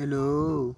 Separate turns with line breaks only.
Hello.